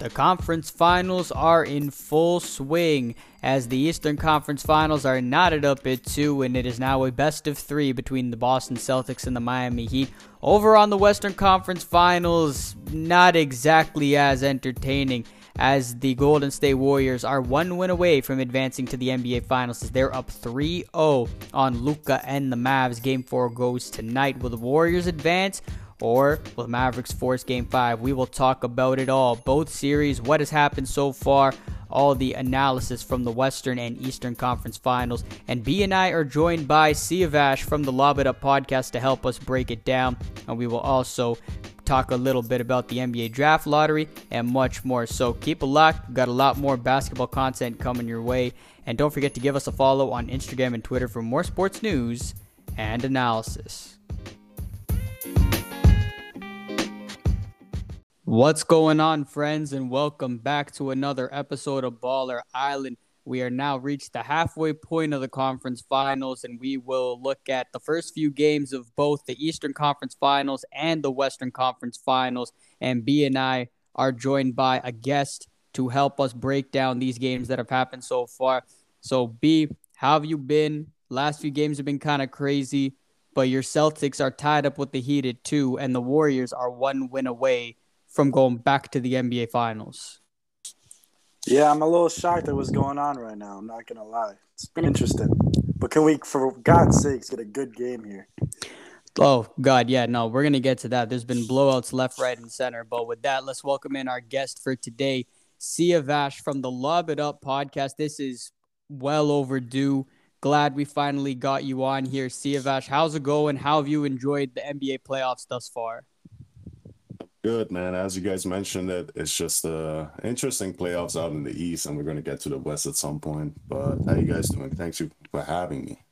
The conference finals are in full swing as the Eastern Conference finals are knotted up at two, and it is now a best of three between the Boston Celtics and the Miami Heat. Over on the Western Conference finals, not exactly as entertaining as the Golden State Warriors are one win away from advancing to the NBA Finals as they're up 3 0 on Luka and the Mavs. Game 4 goes tonight. Will the Warriors advance? Or will Mavericks force game five? We will talk about it all. Both series, what has happened so far, all the analysis from the Western and Eastern Conference Finals. And B and I are joined by Siavash from the Lob It Up podcast to help us break it down. And we will also talk a little bit about the NBA draft lottery and much more. So keep a lock. We've got a lot more basketball content coming your way. And don't forget to give us a follow on Instagram and Twitter for more sports news and analysis. What's going on, friends, and welcome back to another episode of Baller Island. We are now reached the halfway point of the conference finals, and we will look at the first few games of both the Eastern Conference Finals and the Western Conference Finals. And B and I are joined by a guest to help us break down these games that have happened so far. So, B, how have you been? Last few games have been kind of crazy, but your Celtics are tied up with the Heat at two, and the Warriors are one win away from going back to the NBA Finals. Yeah, I'm a little shocked at what's going on right now. I'm not gonna lie. It's been interesting. But can we, for God's sakes, get a good game here? Oh God, yeah, no, we're gonna get to that. There's been blowouts left, right, and center. But with that, let's welcome in our guest for today, Siavash from the Lob It Up podcast. This is well overdue. Glad we finally got you on here, Siavash. How's it going? How have you enjoyed the NBA playoffs thus far? Good man. As you guys mentioned, it it's just uh interesting playoffs out in the East, and we're gonna get to the West at some point. But how you guys doing? Thanks you for having me.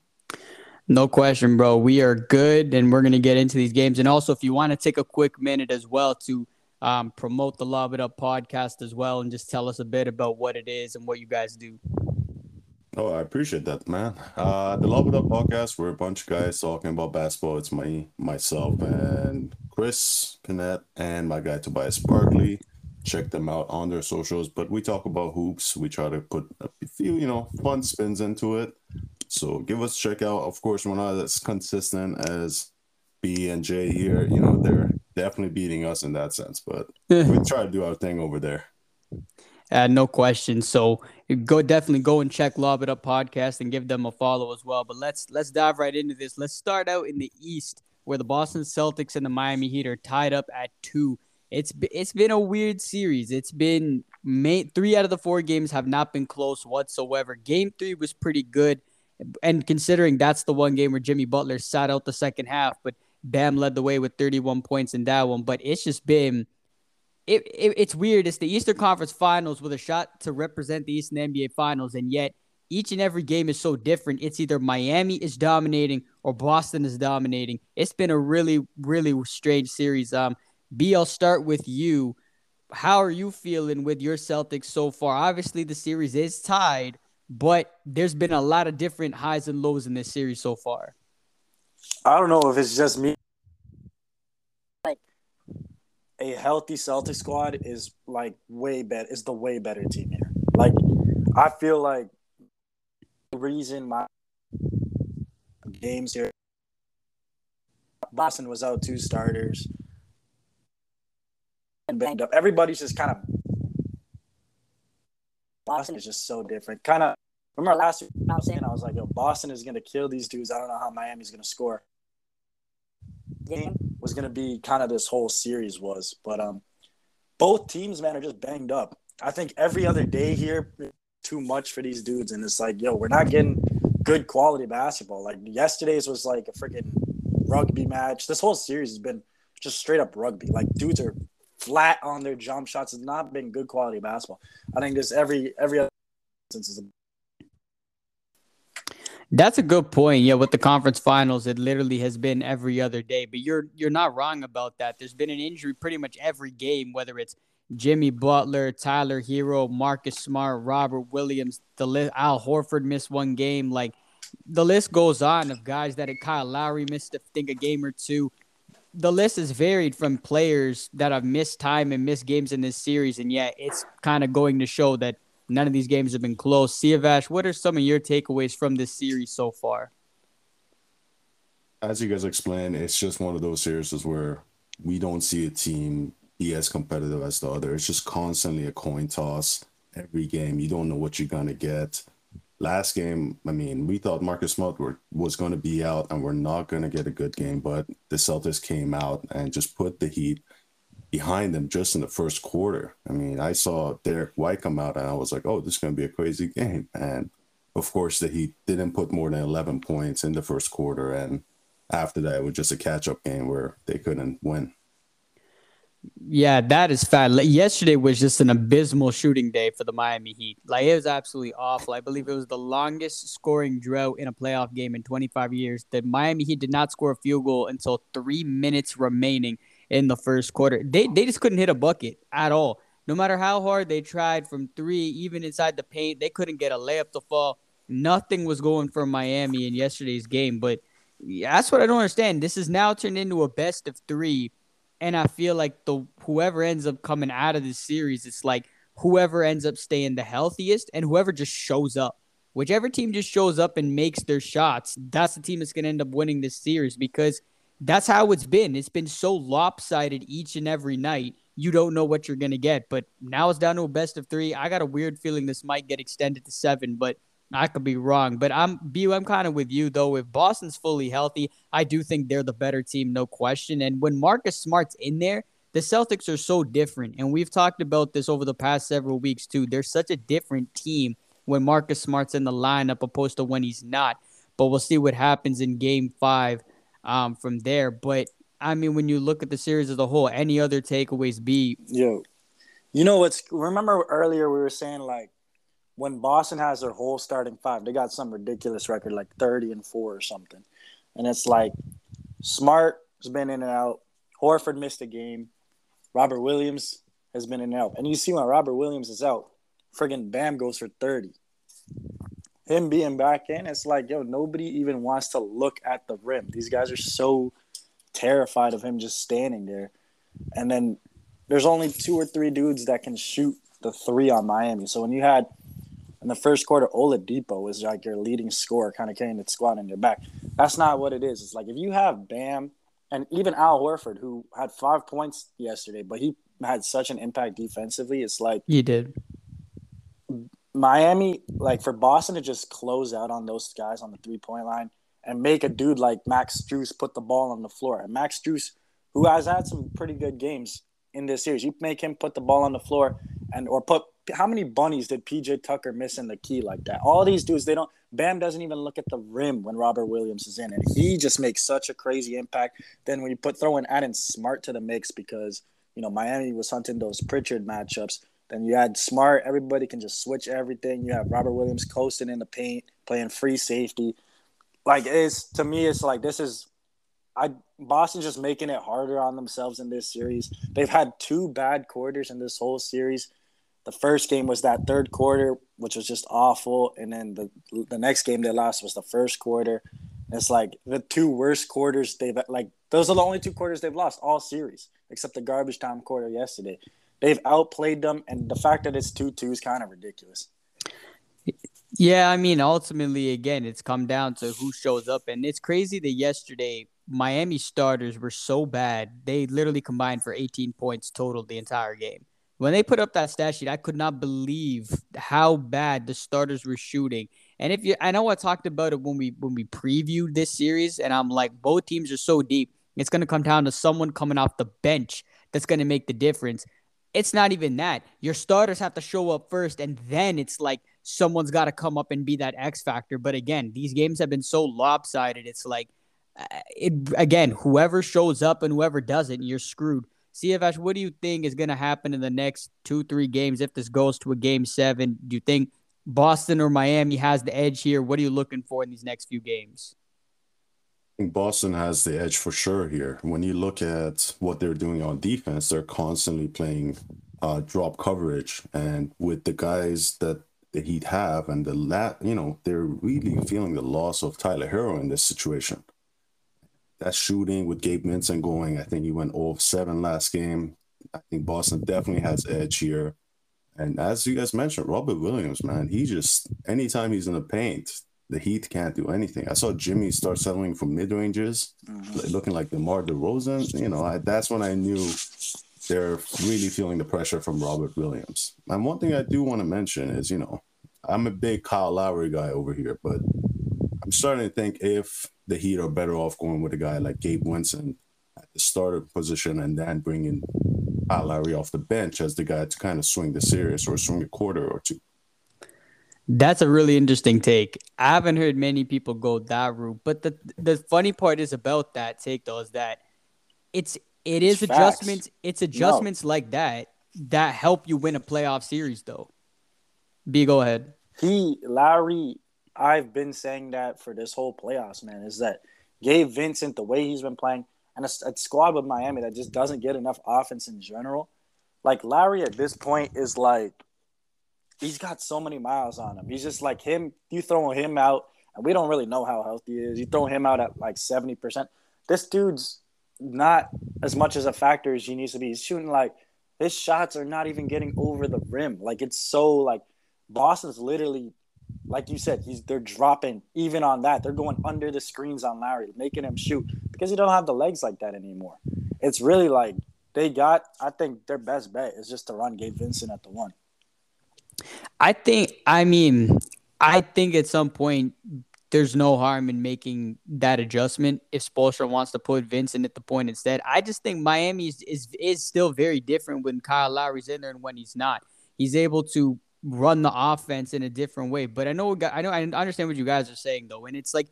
No question, bro. We are good, and we're gonna get into these games. And also, if you want to take a quick minute as well to um, promote the Lob It Up podcast as well, and just tell us a bit about what it is and what you guys do. Oh, I appreciate that, man. Uh, the Lob It Up podcast, we're a bunch of guys talking about basketball. It's my myself and Chris Pinette and my guy Tobias Barkley. Check them out on their socials. But we talk about hoops. We try to put a few, you know, fun spins into it. So give us a check out. Of course, we're not as consistent as B and J here. You know, they're definitely beating us in that sense, but we try to do our thing over there. Uh, no question. So go definitely go and check Lob It Up podcast and give them a follow as well. But let's let's dive right into this. Let's start out in the East where the Boston Celtics and the Miami Heat are tied up at two. It's it's been a weird series. It's been main, three out of the four games have not been close whatsoever. Game three was pretty good, and considering that's the one game where Jimmy Butler sat out the second half, but Bam led the way with 31 points in that one. But it's just been it, it, it's weird. It's the Eastern Conference Finals with a shot to represent the Eastern NBA Finals, and yet each and every game is so different. It's either Miami is dominating or Boston is dominating. It's been a really, really strange series. Um, B, I'll start with you. How are you feeling with your Celtics so far? Obviously, the series is tied, but there's been a lot of different highs and lows in this series so far. I don't know if it's just me a healthy Celtic squad is like way better. Is the way better team here. Like I feel like the reason my games here, Boston was out two starters and banged up. Everybody's just kind of Boston is just so different. Kind of remember last year I was saying I was like, yo, Boston is gonna kill these dudes. I don't know how Miami's gonna score. Game was going to be kind of this whole series was. But um, both teams, man, are just banged up. I think every other day here, too much for these dudes, and it's like, yo, we're not getting good quality basketball. Like yesterday's was like a freaking rugby match. This whole series has been just straight up rugby. Like dudes are flat on their jump shots. It's not been good quality basketball. I think this every every other instance is that's a good point. Yeah, with the conference finals, it literally has been every other day. But you're you're not wrong about that. There's been an injury pretty much every game, whether it's Jimmy Butler, Tyler Herro, Marcus Smart, Robert Williams, the list, Al Horford missed one game. Like the list goes on of guys that Kyle Lowry missed, I think, a game or two. the list is varied from players that have missed time and missed games in this series, and yet it's kind of going to show that none of these games have been close. Siavash, what are some of your takeaways from this series so far? As you guys explained, it's just one of those series where we don't see a team be as competitive as the other. It's just constantly a coin toss every game. You don't know what you're gonna get last game, I mean, we thought Marcus Smart was going to be out and we're not going to get a good game, but the Celtics came out and just put the heat behind them just in the first quarter. I mean, I saw Derrick White come out and I was like, oh, this is going to be a crazy game. And of course, the Heat didn't put more than 11 points in the first quarter. And after that, it was just a catch up game where they couldn't win. Yeah, that is fat. Yesterday was just an abysmal shooting day for the Miami Heat. Like it was absolutely awful. I believe it was the longest scoring drought in a playoff game in 25 years. The Miami Heat did not score a field goal until three minutes remaining in the first quarter. They they just couldn't hit a bucket at all. No matter how hard they tried from three, even inside the paint, they couldn't get a layup to fall. Nothing was going for Miami in yesterday's game. But that's what I don't understand. This is now turned into a best of three and I feel like the whoever ends up coming out of this series, it's like whoever ends up staying the healthiest and whoever just shows up. Whichever team just shows up and makes their shots, that's the team that's going to end up winning this series because that's how it's been. It's been so lopsided each and every night. You don't know what you're going to get. But now it's down to a best of three. I got a weird feeling this might get extended to seven, but I could be wrong, but I'm Bu. I'm kind of with you though. If Boston's fully healthy, I do think they're the better team, no question. And when Marcus Smart's in there, the Celtics are so different, and we've talked about this over the past several weeks too. They're such a different team when Marcus Smart's in the lineup opposed to when he's not. But we'll see what happens in Game Five um, from there. But I mean, when you look at the series as a whole, any other takeaways? Be yo, you know what's? Remember earlier we were saying like when Boston has their whole starting five, they got some ridiculous record like 30 and 4 or something. And it's like Smart has been in and out. Horford missed a game. Robert Williams has been in and out. And you see when Robert Williams is out, friggin' Bam goes for 30. Him being back in, it's like, yo, nobody even wants to look at the rim. These guys are so terrified of him just standing there. And then there's only two or three dudes that can shoot the three on Miami. So when you had in the first quarter, Oladipo was like your leading scorer, kind of carrying the squad in your back. That's not what it is. It's like if you have Bam and even Al Horford, who had five points yesterday, but he had such an impact defensively. It's like he did. Miami, like for Boston to just close out on those guys on the three point line and make a dude like Max Strus put the ball on the floor. And Max Strus, who has had some pretty good games in this series, you make him put the ball on the floor and or put how many bunnies did PJ Tucker miss in the key like that? All these dudes, they don't. Bam doesn't even look at the rim when Robert Williams is in, and he just makes such a crazy impact. Then when you put throwing adding Smart to the mix because you know Miami was hunting those Pritchard matchups. Then you add Smart. Everybody can just switch everything. You have Robert Williams coasting in the paint, playing free safety. Like it's to me, it's like this is I Boston's just making it harder on themselves in this series. They've had two bad quarters in this whole series. The first game was that third quarter, which was just awful, and then the the next game they lost was the first quarter. It's like the two worst quarters they've like. Those are the only two quarters they've lost all series, except the garbage time quarter yesterday. They've outplayed them, and the fact that it's two two is kind of ridiculous. Yeah, I mean, ultimately, again, it's come down to who shows up, and it's crazy that yesterday Miami starters were so bad they literally combined for 18 points total the entire game. When they put up that stat sheet, I could not believe how bad the starters were shooting. And if you, I know I talked about it when we when we previewed this series, and I'm like, both teams are so deep. It's going to come down to someone coming off the bench that's going to make the difference. It's not even that. Your starters have to show up first, and then it's like someone's got to come up and be that X factor. But again, these games have been so lopsided. It's like, uh, it again, whoever shows up and whoever doesn't, you're screwed. Siavash, what do you think is going to happen in the next two, three games if this goes to a game seven? Do you think Boston or Miami has the edge here? What are you looking for in these next few games? Boston has the edge for sure here. When you look at what they're doing on defense, they're constantly playing uh, drop coverage, and with the guys that the Heat have, and the lat, you know, they're really feeling the loss of Tyler Herro in this situation. that shooting with Gabe Vincent going, I think he went 0 7 last game. I think Boston definitely has edge here. And as you guys mentioned, Robert Williams, man, he just anytime he's in the paint, the Heat can't do anything. I saw Jimmy start settling for mid ranges, mm-hmm. looking like DeMar DeRozan. You know, I, that's when I knew they're really feeling the pressure from Robert Williams. And one thing I do want to mention is, you know, I'm a big Kyle Lowry guy over here, but I'm starting to think if the Heat are better off going with a guy like Gabe Vincent at the starter position and then bringing Kyle Lowry off the bench as the guy to kind of swing the series or swing a quarter or two. That's a really interesting take. I haven't heard many people go that route, but the the funny part is about that take though is that it's it is it's adjustments. Facts. It's adjustments no. like that that help you win a playoff series though. B, go ahead. He Lowry, I've been saying that for this whole playoffs, man. Is that Gabe Vincent the way he's been playing, and a, a squad with Miami that just doesn't get enough offense in general. Like Lowry at this point is like he's got so many miles on him. He's just like him. You throw him out, and we don't really know how healthy he is. You throw him out at like seventy percent. This dude's not as much as a factor as he needs to be. He's shooting like his shots are not even getting over the rim. Like it's so like Boston's literally, like you said, he's they're dropping even on that. They're going under the screens on Lowry, making him shoot because he don't have the legs like that anymore. It's really like they got. I think their best bet is just to run Gabe Vincent at the one. I think. I mean, I think at some point there's no harm in making that adjustment if Spoelstra wants to put Vincent at the point instead. I just think Miami is, is is still very different when Kyle Lowry's in there and when he's not. He's able to run the offense in a different way. But I know I know I understand what you guys are saying though, and it's like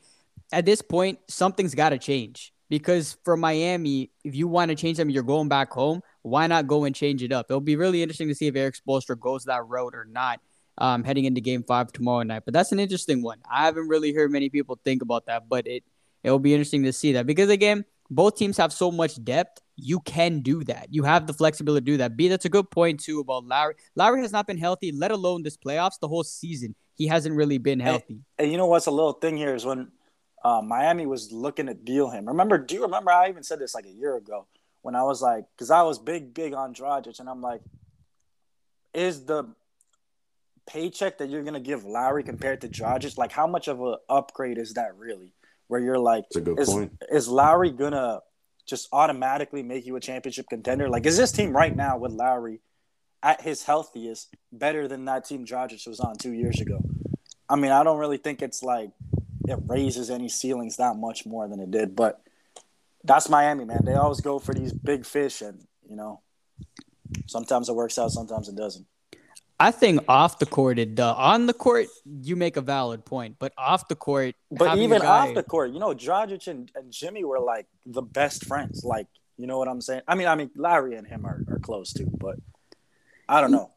at this point something's got to change because for Miami, if you want to change them, you're going back home. Why not go and change it up? It'll be really interesting to see if Erik Spoelstra goes that road or not. Um, heading into Game Five tomorrow night, but that's an interesting one. I haven't really heard many people think about that, but it it'll be interesting to see that because again, both teams have so much depth. You can do that. You have the flexibility to do that. B, that's a good point too about Lowry. Lowry has not been healthy, let alone this playoffs, the whole season. He hasn't really been healthy. And, and you know what's a little thing here is when uh, Miami was looking to deal him. Remember? Do you remember? I even said this like a year ago when I was like, because I was big, big on Dragic, and I'm like, is the paycheck that you're gonna give Lowry compared to Dragic, like how much of an upgrade is that really? where you're like, is, point. is Lowry gonna just automatically make you a championship contender? Like, is this team right now with Lowry at his healthiest better than that team Dragic was on two years ago? I mean, I don't really think it's like it raises any ceilings that much more than it did, but that's Miami, man. They always go for these big fish, and you know, sometimes it works out, sometimes it doesn't. I think off the court it does. On the court, you make a valid point, but off the court, but even guy... off the court, you know, Dragic and, and Jimmy were like the best friends. Like, you know what I'm saying? I mean, I mean, Lowry and him are, are close too, but I don't know.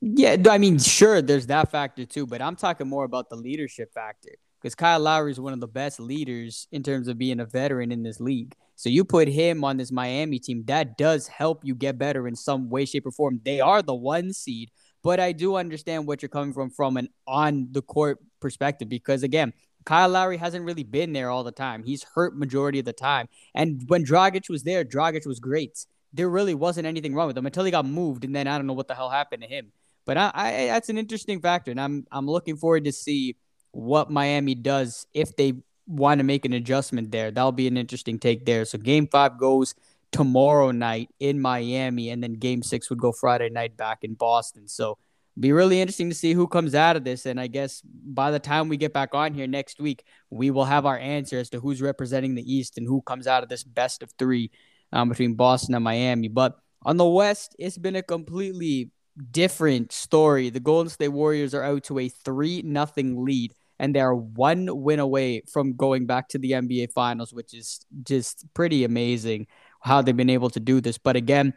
Yeah, I mean, sure, there's that factor too, but I'm talking more about the leadership factor because Kyle Lowry is one of the best leaders in terms of being a veteran in this league. So you put him on this Miami team, that does help you get better in some way, shape, or form. They are the one seed but I do understand what you're coming from from an on the court perspective because again, Kyle Lowry hasn't really been there all the time. He's hurt majority of the time. And when Dragic was there, Dragic was great. There really wasn't anything wrong with him until he got moved, and then I don't know what the hell happened to him. But I, I that's an interesting factor, and I'm I'm looking forward to see what Miami does if they want to make an adjustment there. That'll be an interesting take there. So Game Five goes tomorrow night in Miami, and then Game Six would go Friday night back in Boston. So be really interesting to see who comes out of this. And I guess by the time we get back on here next week, we will have our answer as to who's representing the East and who comes out of this best of three um, between Boston and Miami. But on the West, it's been a completely different story. The Golden State Warriors are out to a three nothing lead and they are one win away from going back to the NBA Finals, which is just pretty amazing how they've been able to do this. But again,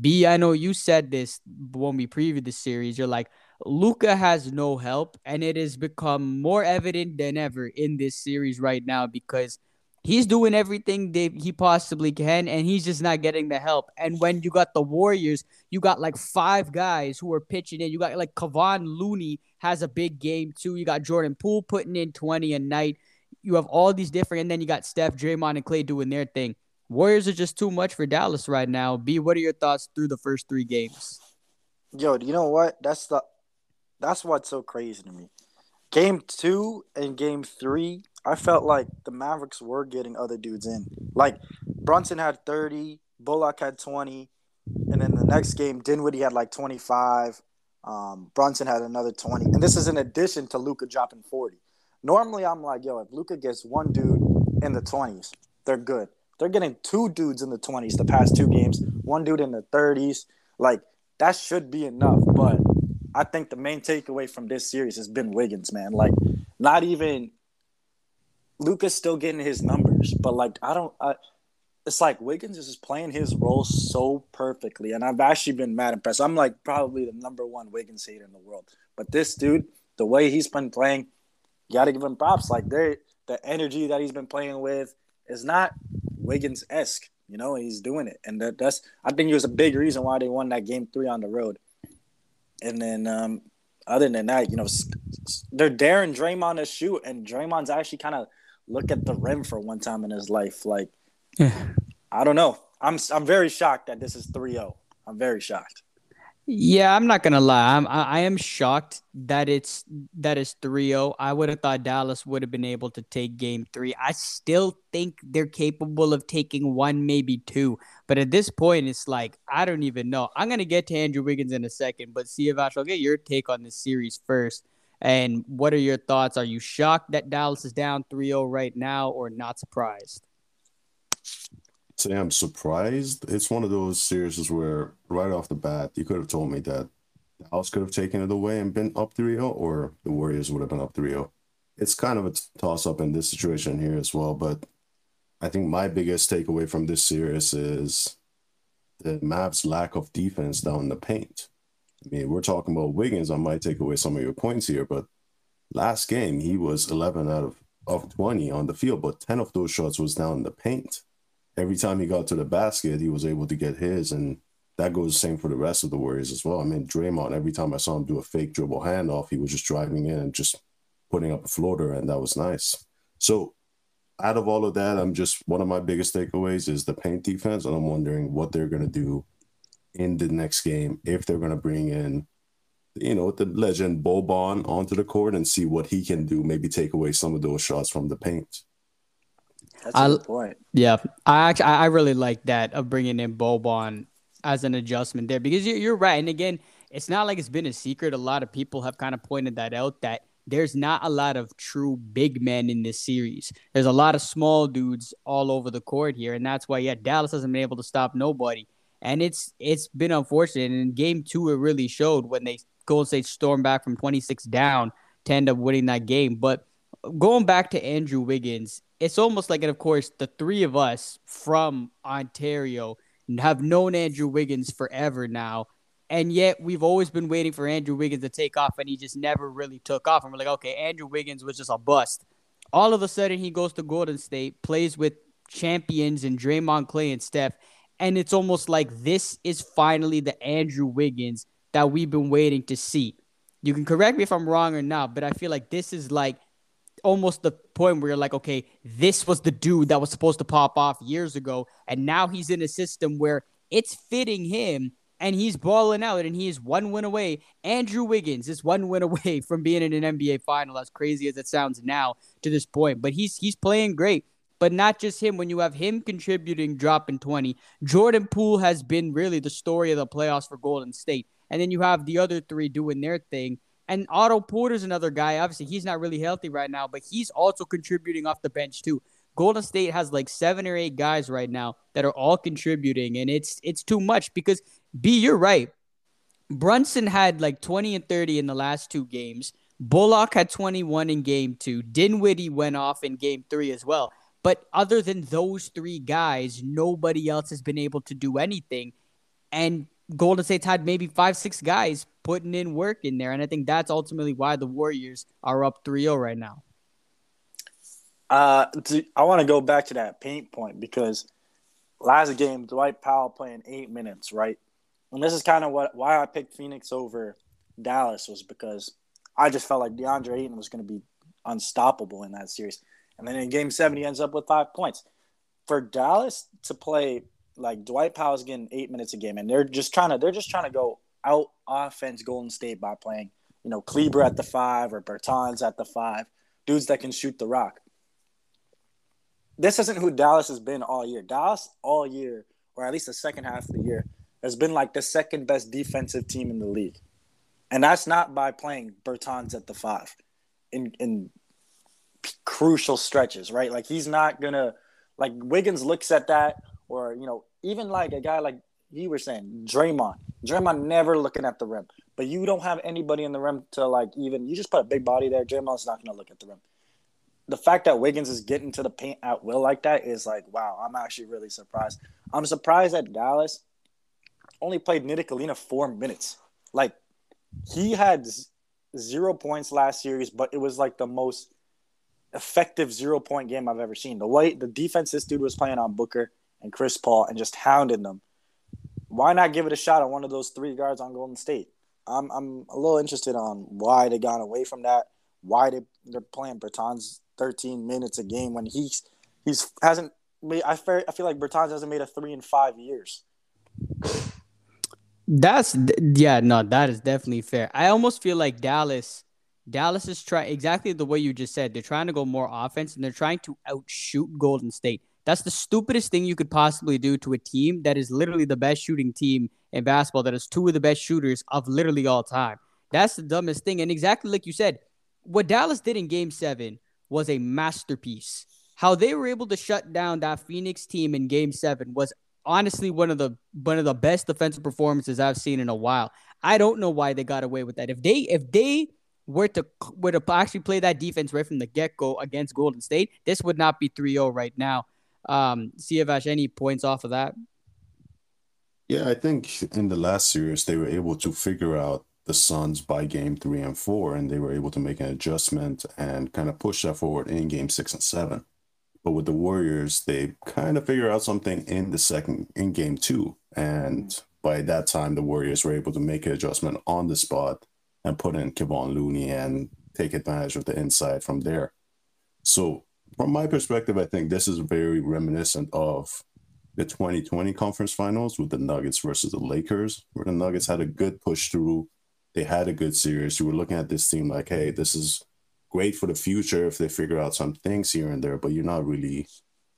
B, I know you said this when we previewed the series. You're like, Luka has no help, and it has become more evident than ever in this series right now because he's doing everything he possibly can, and he's just not getting the help. And when you got the Warriors, you got like five guys who are pitching in. You got like Kevon Looney has a big game too. You got Jordan Poole putting in 20 a night you have all these different, and then you got Steph, Draymond, and Klay doing their thing. Warriors are just too much for Dallas right now. B, what are your thoughts through the first three games? Yo, do you know what? That's the that's what's so crazy to me. Game two and game three, I felt like the Mavericks were getting other dudes in. Like Brunson had 30, Bullock had 20, and then the next game, Dinwiddie had like 25. Um, Brunson had another 20. And this is in addition to Luka dropping 40. Normally, I'm like, yo, if Luka gets one dude in the 20s, they're good. They're getting two dudes in the 20s the past two games, one dude in the 30s. Like, that should be enough. But I think the main takeaway from this series has been Wiggins, man. Like, not even Luka's still getting his numbers, but like, I don't. I, it's like Wiggins is just playing his role so perfectly, and I've actually been mad impressed. I'm like probably the number one Wiggins hater in the world, but this dude, the way he's been playing, you got to give him props. Like they, the energy that he's been playing with is not Wiggins esque. You know, he's doing it, and that, that's I think it was a big reason why they won that game three on the road. And then, um, other than that, you know, they're daring Draymond to shoot, and Draymond's actually kind of look at the rim for one time in his life. Like yeah. I don't know. I'm I'm very shocked that this is 3-0. I'm very shocked. Yeah, I'm not gonna lie. I'm I, I am shocked that it's that is 3-0. I would have thought Dallas would have been able to take game three. I still think they're capable of taking one, maybe two. But at this point, it's like I don't even know. I'm gonna get to Andrew Wiggins in a second, but see if I shall get your take on this series first. And what are your thoughts? Are you shocked that Dallas is down 3-0 right now or not surprised? say I'm surprised. It's one of those series where right off the bat, you could have told me that House could have taken it away and been up 3 0, or the Warriors would have been up 3 0. It's kind of a toss up in this situation here as well. But I think my biggest takeaway from this series is the Mavs' lack of defense down the paint. I mean, we're talking about Wiggins. I might take away some of your points here, but last game, he was 11 out of, of 20 on the field, but 10 of those shots was down in the paint every time he got to the basket, he was able to get his, and that goes the same for the rest of the Warriors as well. I mean, Draymond, every time I saw him do a fake dribble handoff, he was just driving in and just putting up a floater, and that was nice. So, out of all of that, I'm just one of my biggest takeaways is the paint defense, and I'm wondering what they're gonna do in the next game if they're gonna bring in, you know, the legend Boban onto the court and see what he can do. Maybe take away some of those shots from the paint. That's a I, good point. Yeah, I actually I really like that of bringing in Boban as an adjustment there because you're, you're right. And again, it's not like it's been a secret. A lot of people have kind of pointed that out that there's not a lot of true big men in this series. There's a lot of small dudes all over the court here, and that's why yeah, Dallas hasn't been able to stop nobody. And it's it's been unfortunate. And in game two, it really showed when they Golden State stormed back from 26 down to end up winning that game. But going back to Andrew Wiggins, it's almost like, and of course, the three of us from Ontario have known Andrew Wiggins forever now. And yet we've always been waiting for Andrew Wiggins to take off, and he just never really took off. And we're like, okay, Andrew Wiggins was just a bust. All of a sudden, he goes to Golden State, plays with champions and Draymond Klay and Steph. And it's almost like this is finally the Andrew Wiggins that we've been waiting to see. You can correct me if I'm wrong or not, but I feel like this is like almost the point where you're like, okay, this was the dude that was supposed to pop off years ago, and now he's in a system where it's fitting him and he's balling out and he's one win away. Andrew Wiggins is one win away from being in an NBA final, as crazy as it sounds now to this point. But he's he's playing great. But not just him. When you have him contributing, dropping 20, Jordan Poole has been really the story of the playoffs for Golden State. And then you have the other three doing their thing. And Otto Porter's another guy. Obviously, he's not really healthy right now, but he's also contributing off the bench too. Golden State has like seven or eight guys right now that are all contributing, and it's it's too much because B, you're right. Brunson had like 20 and 30 in the last two games. Bullock had 21 in game two. Dinwiddie went off in game three as well. But other than those three guys, nobody else has been able to do anything. And Golden State's had maybe five, six guys putting in work in there. And I think that's ultimately why the Warriors are up 3 0 right now. Uh, I want to go back to that paint point because last game, Dwight Powell playing eight minutes, right? And this is kind of what why I picked Phoenix over Dallas was because I just felt like DeAndre Ayton was going to be unstoppable in that series. And then in game seven, he ends up with five points. For Dallas to play like Dwight Powell's getting eight minutes a game, and they're just trying to they're just trying to go out offense Golden State by playing, you know, Kleber at the five or Bertans at the five, dudes that can shoot the rock. This isn't who Dallas has been all year. Dallas all year, or at least the second half of the year, has been like the second best defensive team in the league. And that's not by playing Bertans at the five in crucial stretches, right? Like he's not gonna like Wiggins looks at that, or you know, even like a guy like you were saying, Draymond. Draymond never looking at the rim, but you don't have anybody in the rim to like even. You just put a big body there. Draymond's not gonna look at the rim. The fact that Wiggins is getting to the paint at will like that is like, wow, I'm actually really surprised. I'm surprised that Dallas only played Ntilikina four minutes. Like he had zero points last series, but it was like the most effective zero point game I've ever seen. The way the defense this dude was playing on Booker and Chris Paul and just hounding them. Why not give it a shot on one of those three guards on Golden State? I'm I'm a little interested on why they got away from that. Why they they're playing Bertans 13 minutes a game when he's he's hasn't made. I feel I feel like Bertans hasn't made a three in five years. That's yeah, no, that is definitely fair. I almost feel like Dallas, Dallas is trying exactly the way you just said. They're trying to go more offense and they're trying to outshoot Golden State. That's the stupidest thing you could possibly do to a team that is literally the best shooting team in basketball. That is two of the best shooters of literally all time. That's the dumbest thing. And exactly like you said, what Dallas did in Game Seven was a masterpiece. How they were able to shut down that Phoenix team in Game Seven was honestly one of the one of the best defensive performances I've seen in a while. I don't know why they got away with that. If they if they were to were to actually play that defense right from the get go against Golden State, this would not be 3-0 right now. Um, Siavash, any points off of that? Yeah, I think in the last series they were able to figure out the Suns by game three and four, and they were able to make an adjustment and kind of push that forward in game six and seven. But with the Warriors, they kind of figure out something in the second in game two. And by that time, the Warriors were able to make an adjustment on the spot and put in Kevon Looney and take advantage of the inside from there. So from my perspective, I think this is very reminiscent of the 2020 conference finals with the Nuggets versus the Lakers, where the Nuggets had a good push through. They had a good series. You were looking at this team like, hey, this is great for the future if they figure out some things here and there, but you're not really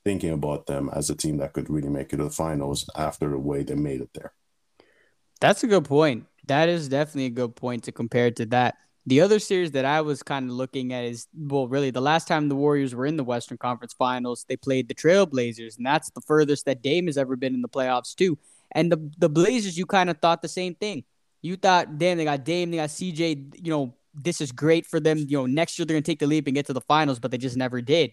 thinking about them as a team that could really make it to the finals after the way they made it there. That's a good point. That is definitely a good point to compare to that. The other series that I was kind of looking at is well, really the last time the Warriors were in the Western Conference Finals, they played the Trailblazers, and that's the furthest that Dame has ever been in the playoffs too. And the the Blazers, you kind of thought the same thing. You thought, damn, they got Dame, they got CJ, you know, this is great for them. You know, next year they're gonna take the leap and get to the finals, but they just never did.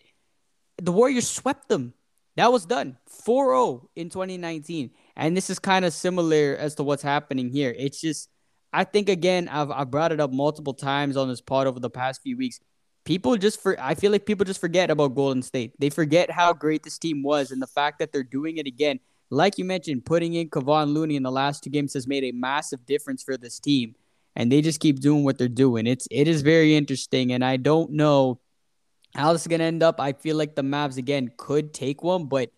The Warriors swept them. That was done 4-0 in 2019. And this is kind of similar as to what's happening here. It's just I think again, I've I brought it up multiple times on this pod over the past few weeks. People just for I feel like people just forget about Golden State. They forget how great this team was and the fact that they're doing it again. Like you mentioned, putting in Kevon Looney in the last two games has made a massive difference for this team and they just keep doing what they're doing. It's it is very interesting, and I don't know how this is gonna end up. I feel like the Mavs again could take one, but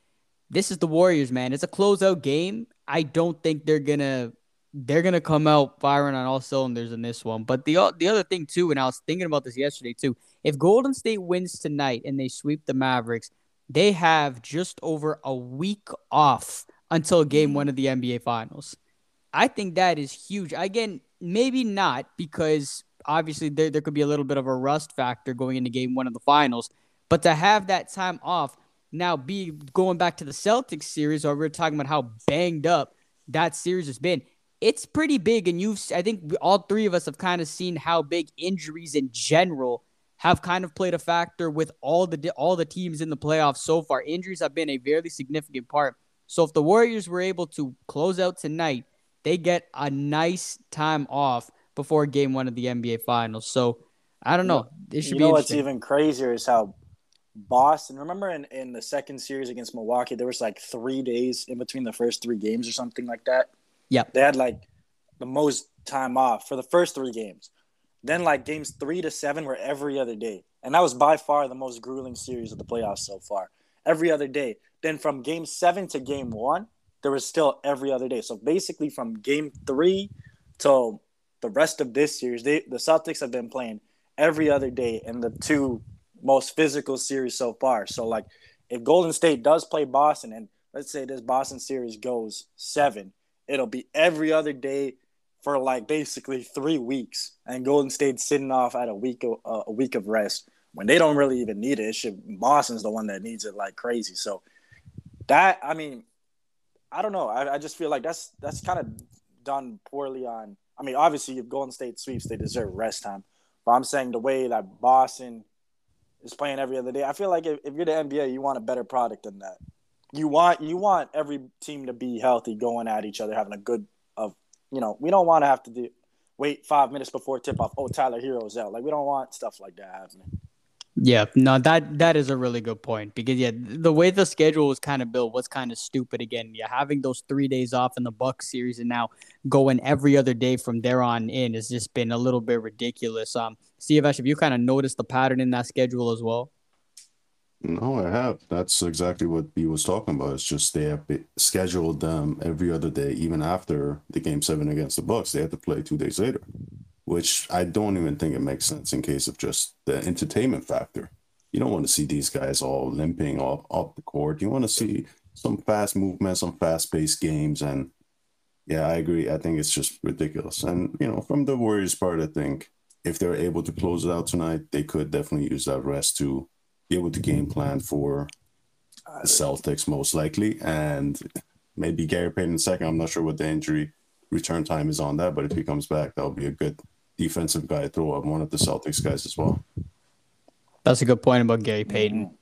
this is the Warriors, man. It's a closeout game. I don't think they're gonna they're gonna come out firing on all cylinders in this one. But the the other thing too, and I was thinking about this yesterday too. If Golden State wins tonight and they sweep the Mavericks, they have just over a week off until Game One of the NBA Finals. I think that is huge. Again, maybe not because obviously there, there could be a little bit of a rust factor going into game one of the finals. But to have that time off now be going back to the Celtics series, or we're talking about how banged up that series has been. It's pretty big, and you've I think all three of us have kind of seen how big injuries in general have kind of played a factor with all the all the teams in the playoffs so far. Injuries have been a very significant part. So if the Warriors were able to close out tonight they get a nice time off before game one of the NBA Finals. So I don't know. It should you be know what's even crazier is how Boston. Remember in, in the second series against Milwaukee, there was like three days in between the first three games or something like that. Yeah, they had like the most time off for the first three games. Then like games three to seven were every other day. and that was by far the most grueling series of the playoffs so far. Every other day. Then from game seven to game one, there was still every other day. So basically, from game three till the rest of this series, they, the Celtics have been playing every other day in the two most physical series so far. So, like, if Golden State does play Boston, and let's say this Boston series goes seven, it'll be every other day for like basically three weeks, and Golden State sitting off at a week of, uh, a week of rest when they don't really even need it. It should Boston's the one that needs it like crazy. So that I mean, I don't know. I, I just feel like that's that's kind of done poorly on. I mean, obviously, if Golden State sweeps, they deserve rest time. But I'm saying the way that Boston is playing every other day, I feel like if, if you're the NBA, you want a better product than that. You want you want every team to be healthy, going at each other, having a good of you know. We don't want to have to do wait five minutes before tip off. Oh, Tyler Herro's out. Like we don't want stuff like that happening. Yeah, no, that that is a really good point because yeah, the way the schedule was kind of built was kind of stupid. Again, yeah, having those three days off in the Buck series and now going every other day from there on in has just been a little bit ridiculous. Um, Siavash, have you kind of noticed the pattern in that schedule as well? No, I have. That's exactly what B was talking about. It's just they have scheduled them every other day, even after the game seven against the Bucks. They had to play two days later which I don't even think it makes sense in case of just the entertainment factor. You don't want to see these guys all limping off, off the court. You want to see some fast movement, some fast paced games. And yeah, I agree. I think it's just ridiculous. And, you know, from the Warriors part, I think if they're able to close it out tonight, they could definitely use that rest to be able to game plan for the uh, Celtics, most likely. And maybe Gary Payton second. I'm not sure what the injury return time is on that, but if he comes back, that'll be a good defensive guy throw up one of the Celtics guys as well. That's a good point about Gary Payton.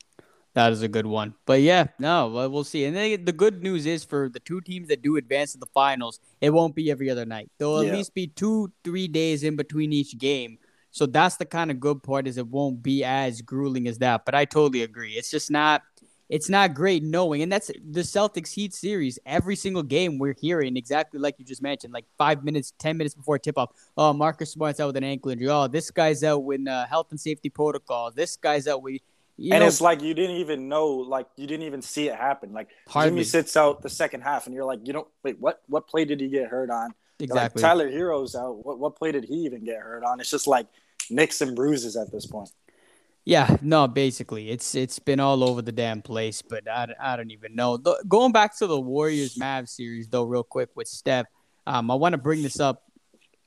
That is a good one. But yeah, no, we'll see. And then the good news is for the two teams that do advance to the finals, it won't be every other night. There'll yeah. at least be two, three days in between each game. So that's the kind of good part is it won't be as grueling as that. But I totally agree. It's just not it's not great knowing, and that's the Celtics Heat series. Every single game we're hearing exactly like you just mentioned, like five minutes, ten minutes before tip off. Oh, Marcus Smart's out with an ankle injury. Oh, this guy's out with uh, health and safety protocol. This guy's out with. And know, it's like you didn't even know, like you didn't even see it happen. Like hardly. Jimmy sits out the second half, and you're like, you don't wait. What what play did he get hurt on? Exactly. Like, Tyler Herro's out. What what play did he even get hurt on? It's just like nicks and bruises at this point. Yeah, no, basically, it's it's been all over the damn place, but I, I don't even know. The, going back to the Warriors Mavs series, though, real quick with Steph, um, I want to bring this up.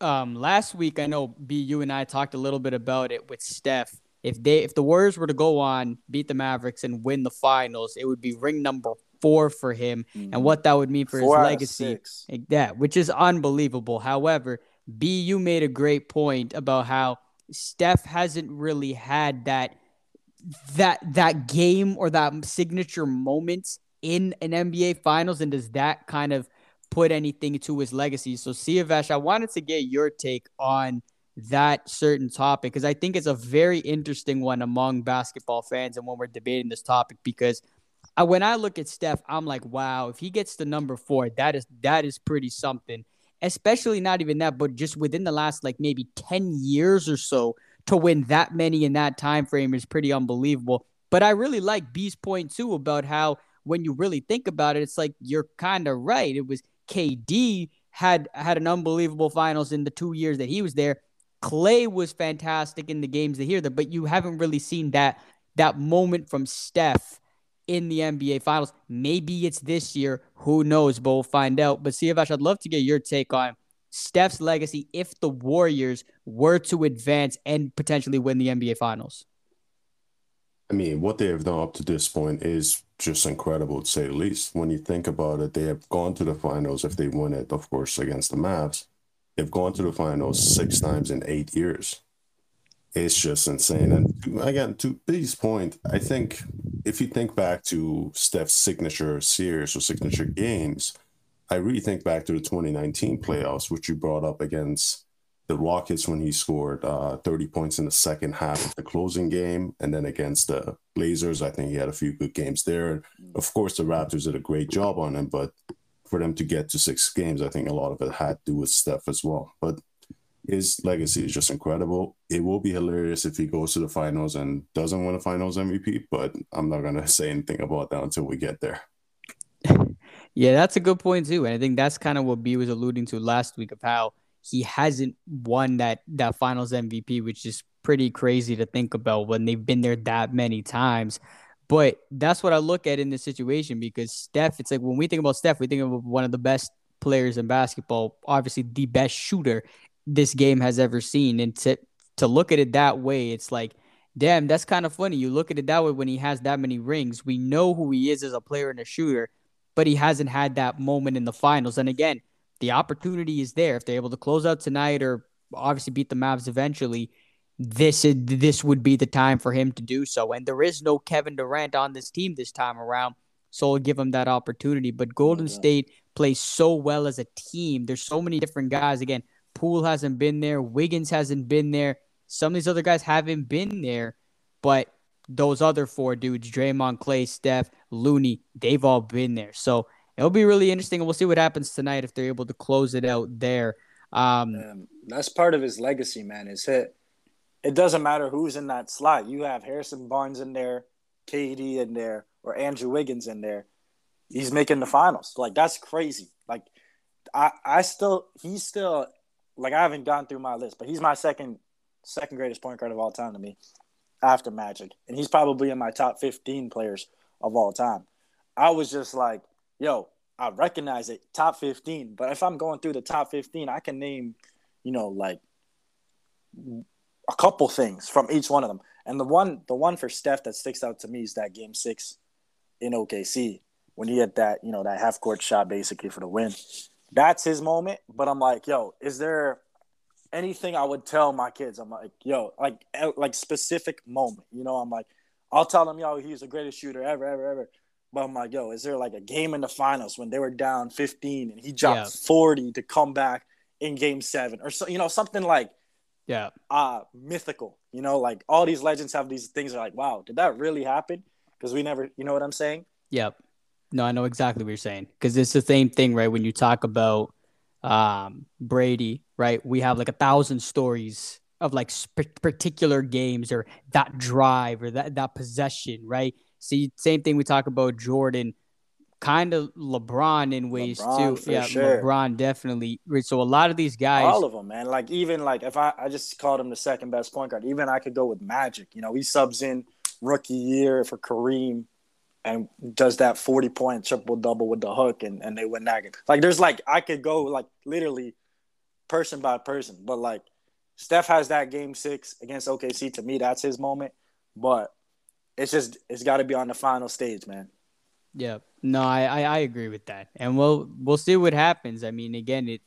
Um, last week, I know B, you and I talked a little bit about it with Steph. If they if the Warriors were to go on, beat the Mavericks, and win the finals, it would be ring number four for him, mm-hmm. and what that would mean for four his legacy. Yeah, which is unbelievable. However, B, you made a great point about how Steph hasn't really had that that that game or that signature moment in an NBA Finals, and does that kind of put anything to his legacy? So, Siavash, I wanted to get your take on that certain topic because I think it's a very interesting one among basketball fans and when we're debating this topic because I, when I look at Steph, I'm like, wow, if he gets to number four, that is that is pretty something especially not even that, but just within the last like maybe 10 years or so to win that many in that time frame is pretty unbelievable. But I really like B's point too about how when you really think about it, it's like you're kind of right. It was KD had had an unbelievable finals in the two years that he was there. Klay was fantastic in the games that he there, but you haven't really seen that that moment from Steph in the NBA Finals. Maybe it's this year. Who knows? But we'll find out. But Siavash, I'd love to get your take on Steph's legacy if the Warriors were to advance and potentially win the NBA Finals. I mean, what they have done up to this point is just incredible to say the least. When you think about it, they have gone to the finals if they win it, of course, against the Mavs. They've gone to the finals six times in eight years it's just insane. And again, to B's point, I think if you think back to Steph's signature series or signature games, I really think back to the 2019 playoffs, which you brought up against the Rockets when he scored uh, 30 points in the second half of the closing game. And then against the Blazers, I think he had a few good games there. Of course, the Raptors did a great job on him, but for them to get to six games, I think a lot of it had to do with Steph as well. But his legacy is just incredible. It will be hilarious if he goes to the finals and doesn't win a finals MVP, but I'm not gonna say anything about that until we get there. yeah, that's a good point too. And I think that's kind of what B was alluding to last week of how he hasn't won that that finals MVP, which is pretty crazy to think about when they've been there that many times. But that's what I look at in this situation because Steph, it's like when we think about Steph, we think of one of the best players in basketball, obviously the best shooter this game has ever seen. And to to look at it that way, it's like, damn, that's kind of funny. You look at it that way when he has that many rings. We know who he is as a player and a shooter, but he hasn't had that moment in the finals. And again, the opportunity is there. If they're able to close out tonight or obviously beat the Mavs eventually, this is this would be the time for him to do so. And there is no Kevin Durant on this team this time around, so I'll give him that opportunity. But Golden yeah. State plays so well as a team. There's so many different guys. Again, Poole hasn't been there, Wiggins hasn't been there. Some of these other guys haven't been there, but those other four dudes, Draymond, Klay, Steph, Looney, they've all been there. So it'll be really interesting. And We'll see what happens tonight if they're able to close it out there. Um, um, that's part of his legacy, man. Is it? It doesn't matter who's in that slot. You have Harrison Barnes in there, KD in there, or Andrew Wiggins in there. He's making the finals. Like that's crazy. Like I, I still, he's still, like I haven't gone through my list, but he's my second, second greatest point guard of all time to me, after Magic, and he's probably in my top fifteen players of all time. I was just like, yo, I recognize it, top 15. But if I'm going through the top 15, I can name, you know, like a couple things from each one of them. And the one, the one for Steph that sticks out to me is that game six in OKC when he had that, you know, that half court shot basically for the win. That's his moment. But I'm like, yo, is there anything I would tell my kids? I'm like, yo, like, eh, like specific moment. You know, I'm like, I'll tell them, yo, he's the greatest shooter ever, ever, ever. But I'm like, yo, is there like a game in the finals when they were down 15 and he dropped yeah. 40 to come back in game seven or so, you know, something like, yeah, uh, mythical, you know, like all these legends have these things are like, wow, did that really happen? Because we never, you know what I'm saying? Yep. No, I know exactly what you're saying. Because it's the same thing, right? When you talk about um, Brady, right? We have like a thousand stories of like sp- particular games or that drive or that, that possession, right? See, same thing we talk about Jordan, kind of LeBron in ways LeBron, too. Yeah, sure. LeBron definitely. So a lot of these guys, all of them, man. Like even like if I I just called him the second best point guard. Even I could go with Magic. You know, he subs in rookie year for Kareem and does that 40 point triple double with the hook and, and they win that game. Like there's like I could go like literally person by person, but like Steph has that game six against OKC. To me, that's his moment. But it's just it's got to be on the final stage, man. Yeah, no, I, I, I agree with that, and we'll we'll see what happens. I mean, again, it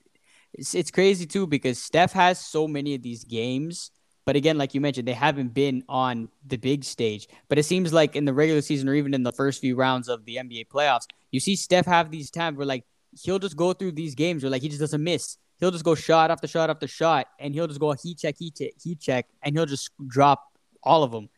it's it's crazy too because Steph has so many of these games, but again, like you mentioned, they haven't been on the big stage. But it seems like in the regular season or even in the first few rounds of the NBA playoffs, you see Steph have these times where like he'll just go through these games where like he just doesn't miss. He'll just go shot after shot after shot, and he'll just go heat check, heat check, heat check, and he'll just drop all of them.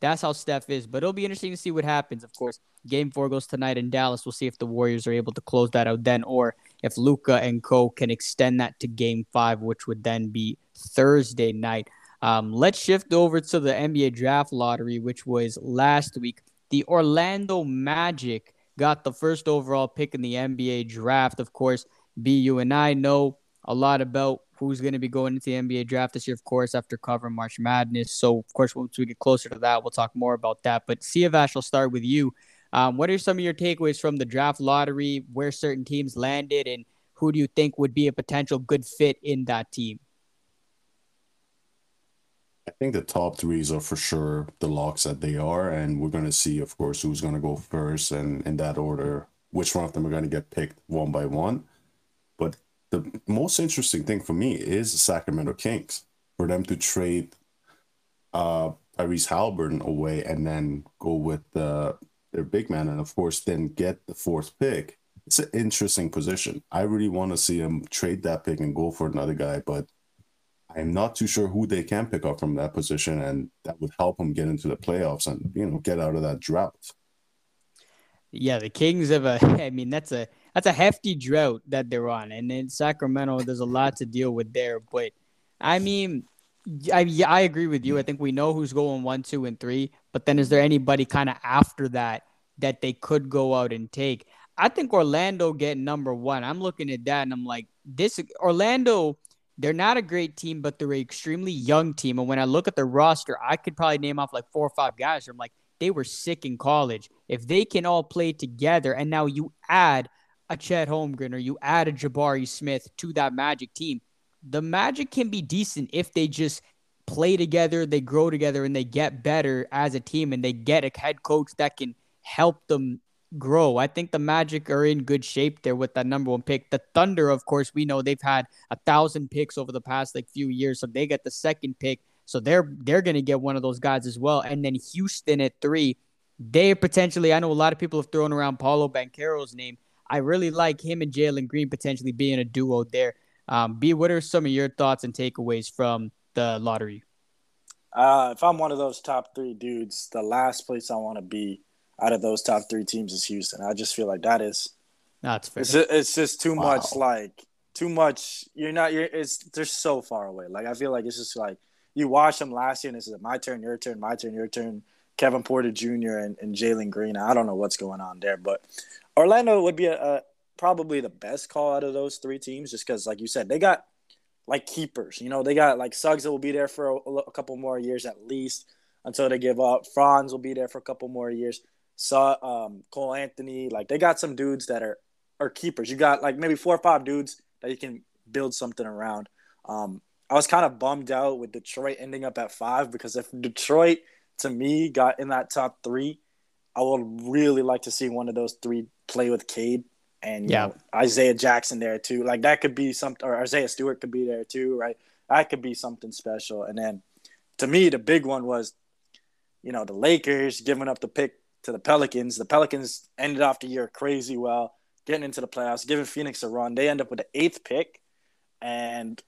That's how Steph is. But it'll be interesting to see what happens. Of course, game four goes tonight in Dallas. We'll see if the Warriors are able to close that out then, or if Luka and Co can extend that to game five, which would then be Thursday night. Um, let's shift over to the NBA draft lottery, which was last week. The Orlando Magic got the first overall pick in the NBA draft. Of course, BU and I know a lot about who's going to be going into the NBA draft this year, of course, after covering March Madness. So, of course, once we get closer to that, we'll talk more about that. But Siavash, I'll start with you. Um, what are some of your takeaways from the draft lottery, where certain teams landed, and who do you think would be a potential good fit in that team? I think the top threes are for sure the locks that they are, and we're going to see, of course, who's going to go first, and in that order, which one of them are going to get picked one by one. But the most interesting thing for me is the Sacramento Kings for them to trade uh Tyrese Haliburton away and then go with the their big man and of course then get the fourth pick. It's an interesting position. I really want to see them trade that pick and go for another guy, but I'm not too sure who they can pick up from that position, and that would help them get into the playoffs and you know get out of that drought. Yeah, the Kings have a. I mean, that's a that's a hefty drought that they're on, and in Sacramento, there's a lot to deal with there. But I mean, I I agree with you. I think we know who's going one, two, and three. But then, is there anybody kind of after that that they could go out and take? I think Orlando get number one. I'm looking at that and I'm like, this Orlando. They're not a great team, but they're an extremely young team. And when I look at the roster, I could probably name off like four or five guys. I'm like, they were sick in college. If they can all play together, and now you add a Chet Holmgren or you add a Jabari Smith to that Magic team, the Magic can be decent if they just play together, they grow together, and they get better as a team, and they get a head coach that can help them grow. I think the Magic are in good shape there with that number one pick. The Thunder, of course, we know they've had a thousand picks over the past like few years, so they get the second pick. So they're they're gonna get one of those guys as well. And then Houston at three, they potentially. I know a lot of people have thrown around Paolo Banchero's name. I really like him and Jalen Green potentially being a duo there. Um, B, what are some of your thoughts and takeaways from the lottery? Uh, if I'm one of those top three dudes, the last place I want to be out of those top three teams is Houston. I just feel like that is. That's fair. It's just, it's just too wow. much. Like too much. You're not. You're. It's. They're so far away. Like I feel like it's just like you watched them last year, and it's like my turn, your turn, my turn, your turn. Kevin Porter Jr. and, and Jalen Green. I don't know what's going on there, but Orlando would be a, a probably the best call out of those three teams, just because, like you said, they got like keepers. You know, they got like Suggs that will be there for a, a, couple more years at least until they give up. Franz will be there for a couple more years. So, um, Cole Anthony, like they got some dudes that are are keepers. You got like maybe four or five dudes that you can build something around. Um, I was kind of bummed out with Detroit ending up at five because if Detroit to me got in that top three, I would really like to see one of those three play with Cade and yeah. Know, Isaiah Jackson there too. Like that could be something, or Isaiah Stewart could be there too, right? That could be something special. And then to me, the big one was, you know, the Lakers giving up the pick to the Pelicans. The Pelicans ended off the year crazy well, getting into the playoffs, giving Phoenix a run. They end up with the eighth pick, and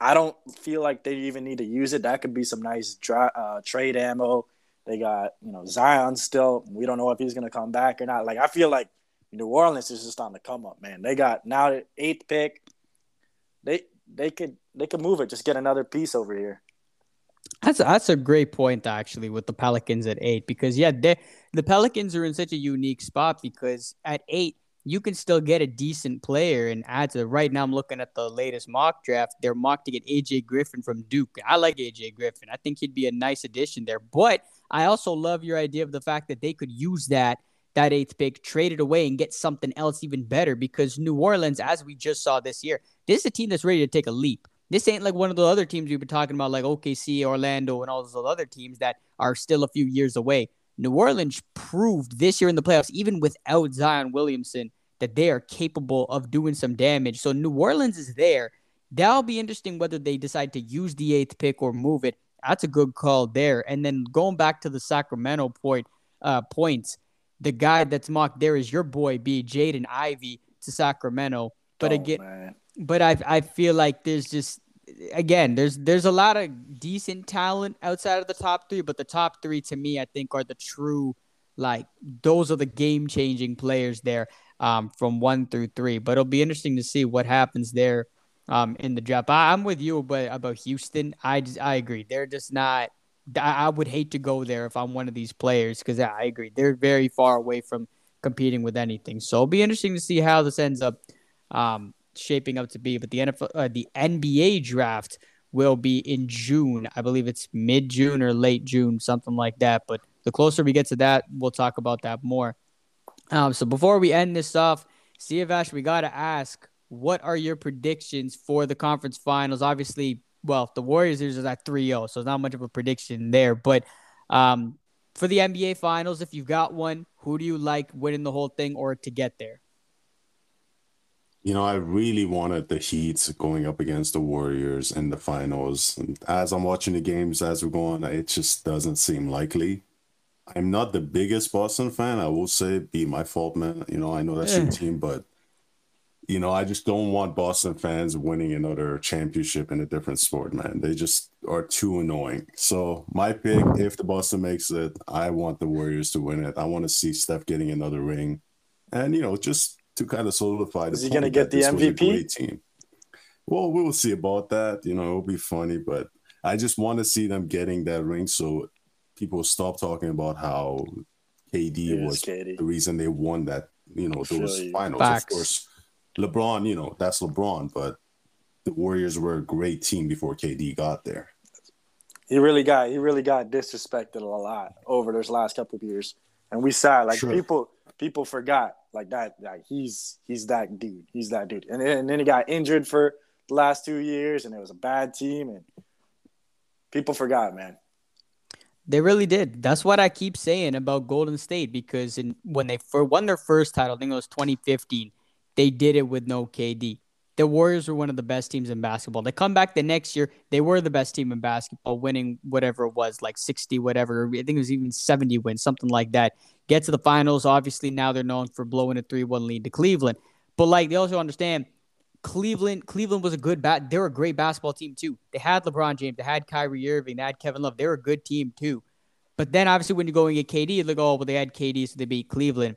I don't feel like they even need to use it. That could be some nice dry, uh, trade ammo. They got you know Zion still. We don't know if he's gonna come back or not. Like I feel like New Orleans is just on the come up, man. They got now the eighth pick. They they could they could move it. Just get another piece over here. That's that's a great point actually with the Pelicans at eight because yeah, they, the Pelicans are in such a unique spot because at eight you can still get a decent player and add to right now I'm looking at the latest mock draft. They're mocked to get AJ Griffin from Duke. I like AJ Griffin. I think he'd be a nice addition there. But I also love your idea of the fact that they could use that that eighth pick, trade it away and get something else even better because New Orleans, as we just saw this year, this is a team that's ready to take a leap. This ain't like one of the other teams we've been talking about, like OKC, Orlando, and all those other teams that are still a few years away. New Orleans proved this year in the playoffs, even without Zion Williamson, that they are capable of doing some damage. So New Orleans is there. That'll be interesting whether they decide to use the eighth pick or move it. That's a good call there. And then going back to the Sacramento point, uh, points, the guy that's mocked there is your boy B, Jaden Ivey to Sacramento. But oh, again, man. but I I feel like there's just again there's there's a lot of decent talent outside of the top three, but the top three to me I think are the true like those are the game changing players there um, from one through three. But it'll be interesting to see what happens there um, in the draft. I, am with you about about Houston. I just, I agree. They're just not. I would hate to go there if I'm one of these players because I agree they're very far away from competing with anything. So it'll be interesting to see how this ends up um, shaping up to be. But the NFL, uh, the NBA draft will be in June. I believe it's mid June or late June, something like that. But the closer we get to that, we'll talk about that more. Um, so before we end this off, Siavash, we got to ask, what are your predictions for the conference finals? Obviously, well, the Warriors is at 3 0, so it's not much of a prediction there. But um, for the NBA finals, if you've got one, who do you like winning the whole thing or to get there? You know, I really wanted the Heat going up against the Warriors in the finals. And as I'm watching the games as we're going, it just doesn't seem likely. I'm not the biggest Boston fan. I will say, be my fault, man. You know, I know that's your team, but you know, I just don't want Boston fans winning another championship in a different sport, man. They just are too annoying. So my pick, if the Boston makes it, I want the Warriors to win it. I want to see Steph getting another ring, and you know, just to kind of solidify. Is he going to get the MVP? team. Well, we'll see about that. You know, it'll be funny, but I just want to see them getting that ring so people stop talking about how KD was KD. the reason they won that, you know, those finals. Facts. Of course, LeBron, you know, that's LeBron, but the Warriors were a great team before KD got there. He really got he really got disrespected a lot over those last couple of years, and we saw like sure. people people forgot like that like he's he's that dude he's that dude, and then, and then he got injured for the last two years, and it was a bad team, and people forgot, man. They really did. That's what I keep saying about Golden State because in, when they for won their first title, I think it was 2015, they did it with no KD. The Warriors were one of the best teams in basketball. They come back the next year, they were the best team in basketball, winning whatever it was, like 60, whatever. I think it was even 70 wins, something like that. Get to the finals. Obviously, now they're known for blowing a 3 1 lead to Cleveland. But like they also understand Cleveland, Cleveland was a good bat. They were a great basketball team too. They had LeBron James, they had Kyrie Irving, they had Kevin Love. They were a good team too. But then obviously when you go and get KD, they go, oh, well, they had KD, so they beat Cleveland.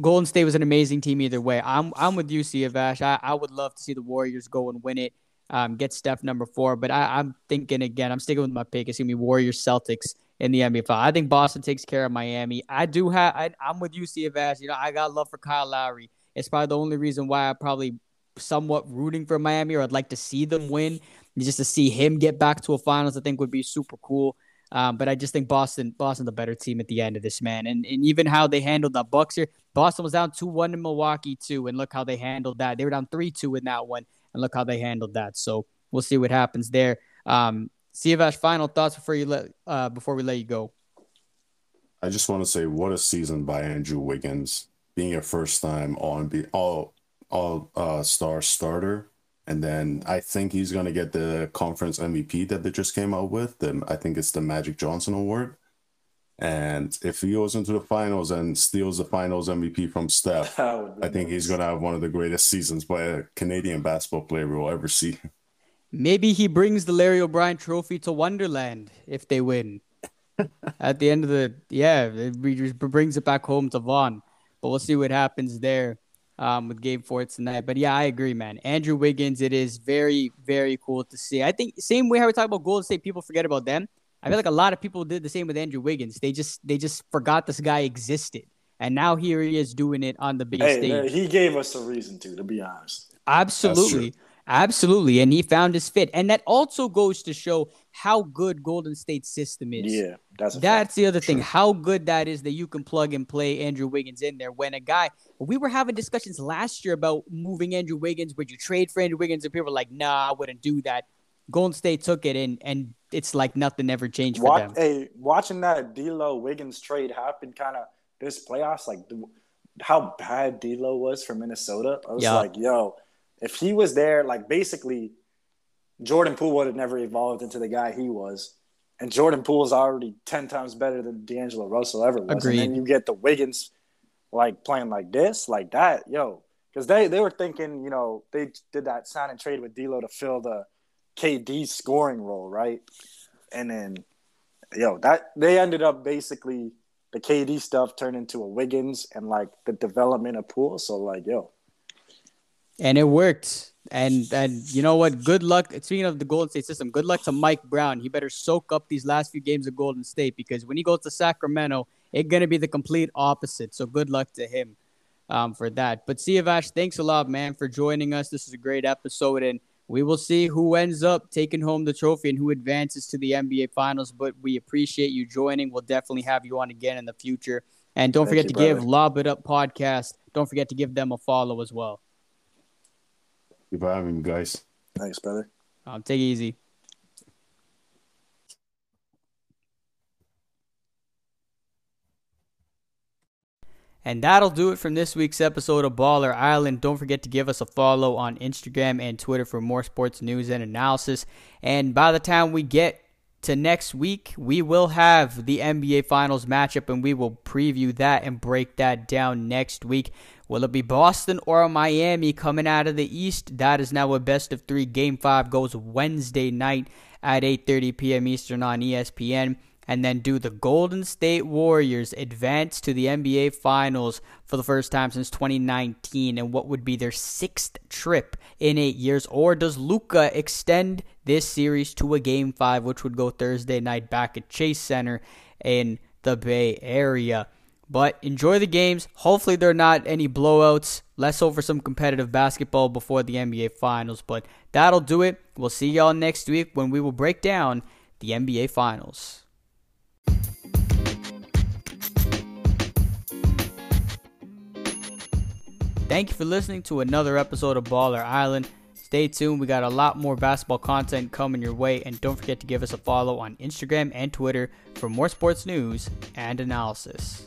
Golden State was an amazing team either way. I'm I'm with you, Siavash. I, I would love to see the Warriors go and win it, um, get Steph number four. But I, I'm thinking again, I'm sticking with my pick. It's gonna be Warriors Celtics in the NBA. I think Boston takes care of Miami. I do have I, am with you, Siavash. You know, I got love for Kyle Lowry. It's probably the only reason why I probably somewhat rooting for Miami, or I'd like to see them win. Just to see him get back to a finals, I think would be super cool. Um, but I just think Boston, Boston, the better team at the end of this man, and and even how they handled the Bucks here. Boston was down two one in Milwaukee too, and look how they handled that. They were down three two in that one, and look how they handled that. So we'll see what happens there. Um, Siavash, final thoughts before you let uh, before we let you go. I just want to say what a season by Andrew Wiggins, being a first time all all all uh, star starter. And then I think he's going to get the conference MVP that they just came out with. The, I think it's the Magic Johnson Award. And if he goes into the finals and steals the finals MVP from Steph, I think he's going to have one of the greatest seasons by a Canadian basketball player we'll ever see. Maybe he brings the Larry O'Brien trophy to Wonderland if they win. At the end of the, yeah, it brings it back home to Vaughan. But we'll see what happens there um, with Game Four tonight. But yeah, I agree, man. Andrew Wiggins, it is very, very cool to see. I think same way how we talk about Golden State, people forget about them. I feel like a lot of people did the same with Andrew Wiggins. They just they just forgot this guy existed, and now here he is doing it on the big hey, stage. Man, he gave us a reason to, to be honest. Absolutely. Absolutely. And he found his fit. And that also goes to show how good Golden State's system is. Yeah, that's that's the other thing. How good that is that you can plug and play Andrew Wiggins in there when a guy we were having discussions last year about moving Andrew Wiggins. Would you trade for Andrew Wiggins? And people were like, nah, I wouldn't do that. Golden State took it and and it's like nothing ever changed for Watch, them. Hey, watching that D'Lo Wiggins trade happen kind of this playoffs, like how bad D'Lo was for Minnesota. I was yep. like, yo, if he was there, like basically, Jordan Poole would have never evolved into the guy he was. And Jordan Poole is already 10 times better than D'Angelo Russell ever was. Agreed. And then you get the Wiggins like playing like this, like that, yo. Because they, they were thinking, you know, they did that sign and trade with D'Lo to fill the KD scoring role, right? And then, yo, that they ended up basically the KD stuff turned into a Wiggins and like the development of Poole. So like, yo, and it worked. And and you know what? Good luck. Speaking of the Golden State system, good luck to Mike Brown. He better soak up these last few games of Golden State because when he goes to Sacramento, it's gonna be the complete opposite. So good luck to him um, for that. But Siavash, thanks a lot, man, for joining us. This is a great episode, and we will see who ends up taking home the trophy and who advances to the NBA Finals. But we appreciate you joining. We'll definitely have you on again in the future. And don't Thank forget you, to brother. give Lob It Up podcast. Don't forget to give them a follow as well you for having me, guys. Thanks, brother. Um, take it easy. And that'll do it from this week's episode of Baller Island. Don't forget to give us a follow on Instagram and Twitter for more sports news and analysis. And by the time we get to next week, we will have the NBA Finals matchup and we will preview that and break that down next week. Will it be Boston or Miami coming out of the East? That is now a best of three. Game five goes Wednesday night at 8:30 p.m. Eastern on ESPN. And then do the Golden State Warriors advance to the NBA Finals for the first time since 2019 and what would be their sixth trip in eight years? Or does Luka extend this series to a game five, which would go Thursday night back at Chase Center in the Bay Area? But enjoy the games. Hopefully, there are not any blowouts. Let's hope for some competitive basketball before the NBA Finals. But that'll do it. We'll see y'all next week when we will break down the NBA Finals. Thank you for listening to another episode of Baller Island. Stay tuned, we got a lot more basketball content coming your way, and don't forget to give us a follow on Instagram and Twitter for more sports news and analysis.